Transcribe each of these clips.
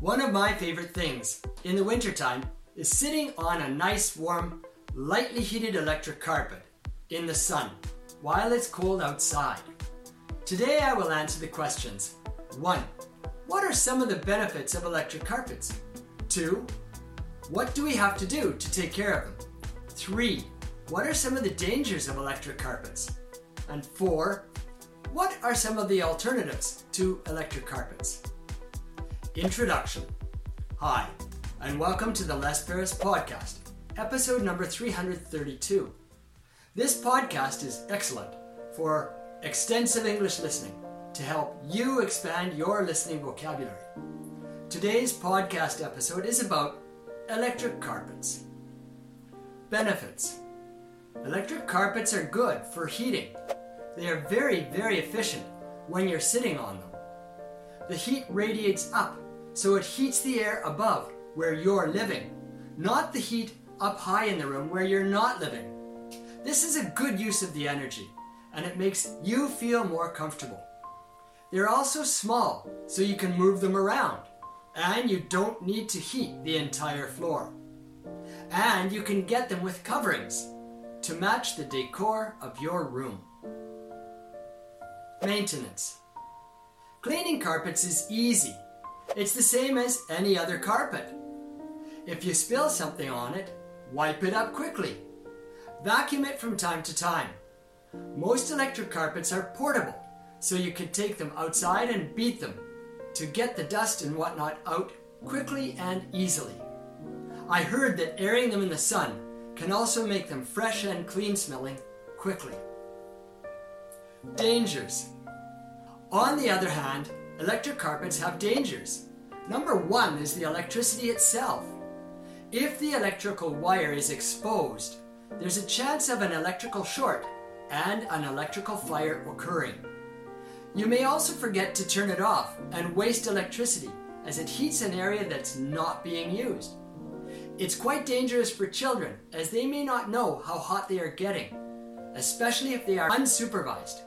One of my favorite things in the wintertime is sitting on a nice, warm, lightly heated electric carpet in the sun while it's cold outside. Today I will answer the questions 1. What are some of the benefits of electric carpets? 2. What do we have to do to take care of them? 3. What are some of the dangers of electric carpets? And 4. What are some of the alternatives to electric carpets? Introduction Hi, and welcome to the Les Perras Podcast, episode number 332. This podcast is excellent for extensive English listening to help you expand your listening vocabulary. Today's podcast episode is about electric carpets. Benefits Electric carpets are good for heating. They are very, very efficient when you're sitting on them. The heat radiates up so it heats the air above where you're living, not the heat up high in the room where you're not living. This is a good use of the energy, and it makes you feel more comfortable. They're also small, so you can move them around, and you don't need to heat the entire floor. And you can get them with coverings to match the decor of your room. Maintenance Cleaning carpets is easy it's the same as any other carpet. If you spill something on it, wipe it up quickly. Vacuum it from time to time. Most electric carpets are portable, so you can take them outside and beat them to get the dust and whatnot out quickly and easily. I heard that airing them in the sun can also make them fresh and clean smelling quickly. Dangers. On the other hand, Electric carpets have dangers. Number one is the electricity itself. If the electrical wire is exposed, there's a chance of an electrical short and an electrical fire occurring. You may also forget to turn it off and waste electricity as it heats an area that's not being used. It's quite dangerous for children as they may not know how hot they are getting, especially if they are unsupervised.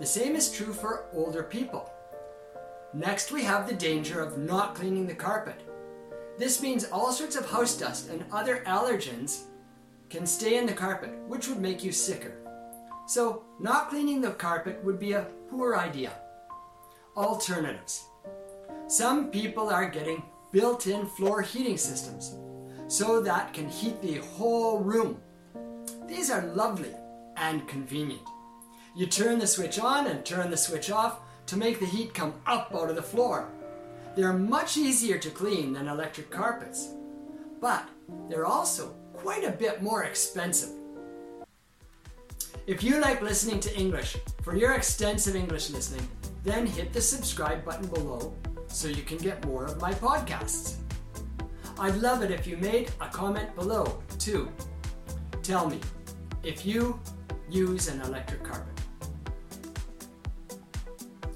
The same is true for older people. Next, we have the danger of not cleaning the carpet. This means all sorts of house dust and other allergens can stay in the carpet, which would make you sicker. So, not cleaning the carpet would be a poor idea. Alternatives. Some people are getting built in floor heating systems so that can heat the whole room. These are lovely and convenient. You turn the switch on and turn the switch off to make the heat come up out of the floor. They're much easier to clean than electric carpets, but they're also quite a bit more expensive. If you like listening to English for your extensive English listening, then hit the subscribe button below so you can get more of my podcasts. I'd love it if you made a comment below too. Tell me if you use an electric carpet.